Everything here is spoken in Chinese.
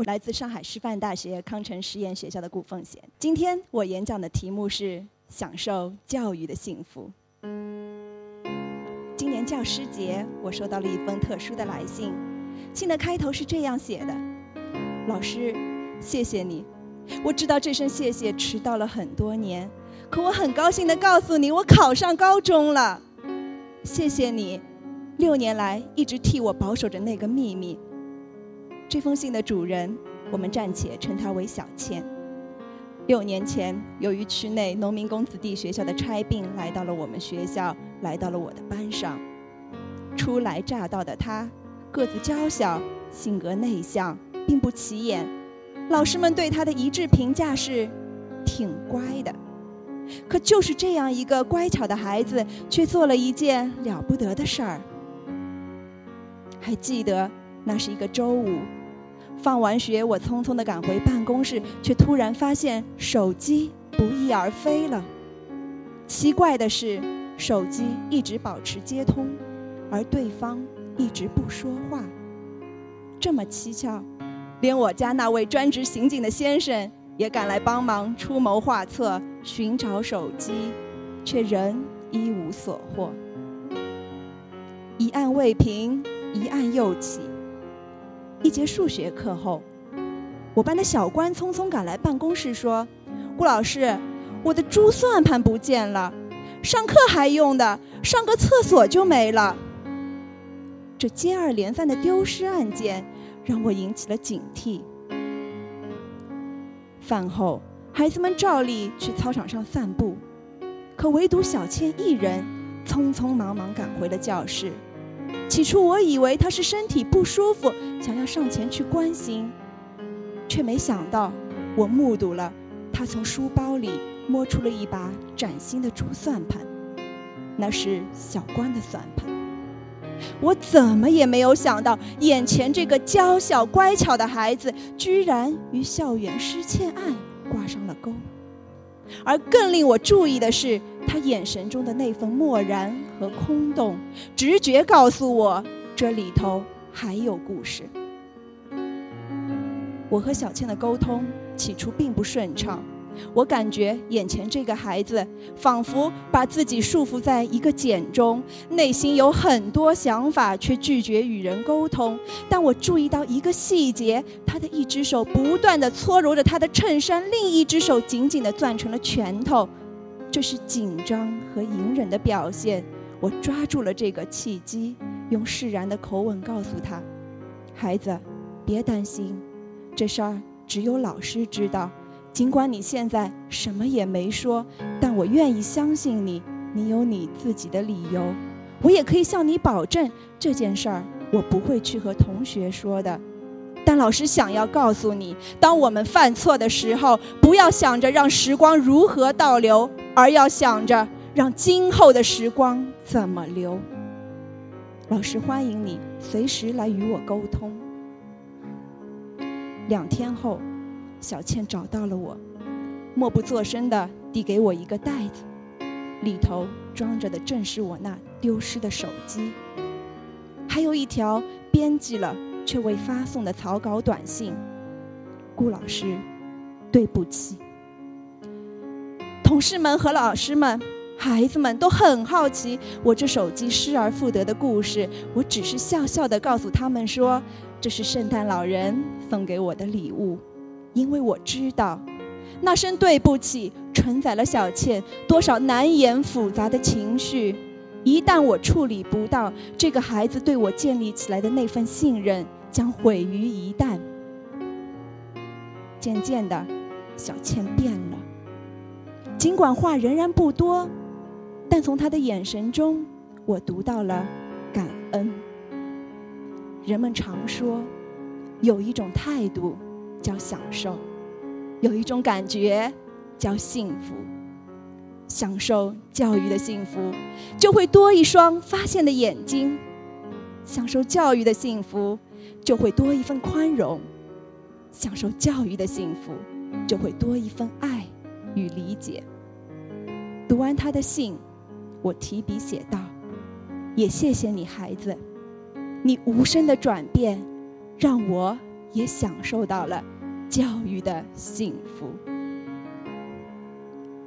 我来自上海师范大学康城实验学校的顾凤贤。今天我演讲的题目是“享受教育的幸福”。今年教师节，我收到了一封特殊的来信。信的开头是这样写的：“老师，谢谢你。我知道这声谢谢迟到了很多年，可我很高兴地告诉你，我考上高中了。谢谢你，六年来一直替我保守着那个秘密。”这封信的主人，我们暂且称他为小倩。六年前，由于区内农民工子弟学校的差并，来到了我们学校，来到了我的班上。初来乍到的他，个子娇小，性格内向，并不起眼。老师们对他的一致评价是，挺乖的。可就是这样一个乖巧的孩子，却做了一件了不得的事儿。还记得，那是一个周五。放完学，我匆匆地赶回办公室，却突然发现手机不翼而飞了。奇怪的是，手机一直保持接通，而对方一直不说话。这么蹊跷，连我家那位专职刑警的先生也赶来帮忙出谋划策寻找手机，却仍一无所获。一案未平，一案又起。一节数学课后，我班的小关匆匆赶来办公室说：“顾老师，我的珠算盘不见了，上课还用的，上个厕所就没了。”这接二连三的丢失案件让我引起了警惕。饭后，孩子们照例去操场上散步，可唯独小倩一人匆匆忙忙赶回了教室。起初我以为他是身体不舒服，想要上前去关心，却没想到我目睹了他从书包里摸出了一把崭新的竹算盘，那是小关的算盘。我怎么也没有想到，眼前这个娇小乖巧的孩子，居然与校园失窃案挂上了钩。而更令我注意的是，他眼神中的那份漠然和空洞，直觉告诉我，这里头还有故事。我和小倩的沟通起初并不顺畅。我感觉眼前这个孩子仿佛把自己束缚在一个茧中，内心有很多想法，却拒绝与人沟通。但我注意到一个细节：他的一只手不断地搓揉着他的衬衫，另一只手紧紧地攥成了拳头，这是紧张和隐忍的表现。我抓住了这个契机，用释然的口吻告诉他：“孩子，别担心，这事儿只有老师知道。”尽管你现在什么也没说，但我愿意相信你。你有你自己的理由，我也可以向你保证，这件事儿我不会去和同学说的。但老师想要告诉你，当我们犯错的时候，不要想着让时光如何倒流，而要想着让今后的时光怎么流。老师欢迎你随时来与我沟通。两天后。小倩找到了我，默不作声地递给我一个袋子，里头装着的正是我那丢失的手机，还有一条编辑了却未发送的草稿短信。顾老师，对不起。同事们和老师们、孩子们都很好奇我这手机失而复得的故事，我只是笑笑地告诉他们说：“这是圣诞老人送给我的礼物。”因为我知道，那声对不起承载了小倩多少难言复杂的情绪。一旦我处理不到，这个孩子对我建立起来的那份信任将毁于一旦。渐渐的，小倩变了。尽管话仍然不多，但从他的眼神中，我读到了感恩。人们常说，有一种态度。叫享受，有一种感觉叫幸福。享受教育的幸福，就会多一双发现的眼睛；享受教育的幸福，就会多一份宽容；享受教育的幸福，就会多一份爱与理解。读完他的信，我提笔写道：“也谢谢你，孩子，你无声的转变，让我。”也享受到了教育的幸福。